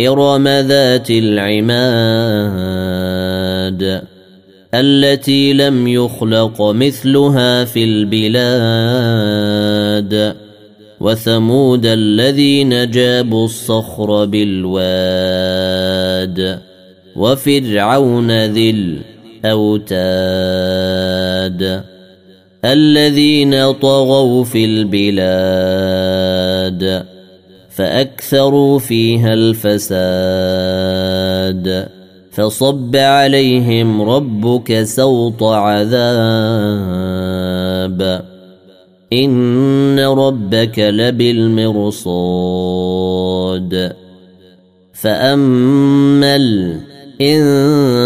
إرم ذات العماد التي لم يخلق مثلها في البلاد وثمود الذين جابوا الصخر بالواد وفرعون ذي الاوتاد الذين طغوا في البلاد فأكثروا فيها الفساد. فصب عليهم ربك سوط عذاب. إن ربك لبالمرصاد. فأما الانسان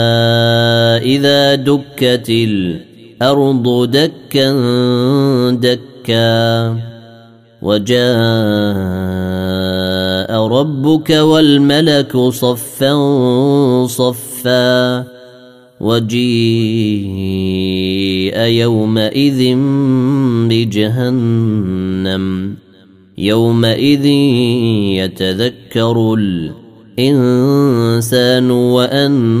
اذا دكت الأرض دكا دكا. وجاء ربك والملك صفا صفا. وجيء يومئذ بجهنم. يومئذ يتذكر الإنسان وانى